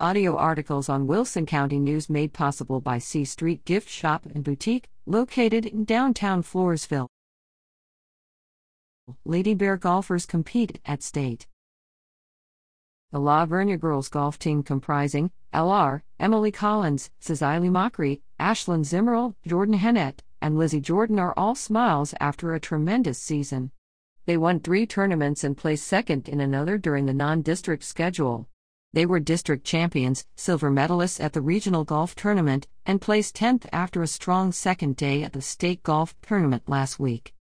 Audio articles on Wilson County News made possible by C Street Gift Shop and Boutique, located in downtown Floresville. Lady Bear golfers compete at state. The La Vernia girls golf team comprising LR, Emily Collins, Cecilie Mockery, Ashlyn Zimmerl, Jordan Hennett, and Lizzie Jordan are all smiles after a tremendous season. They won three tournaments and placed second in another during the non district schedule. They were district champions, silver medalists at the regional golf tournament, and placed 10th after a strong second day at the state golf tournament last week.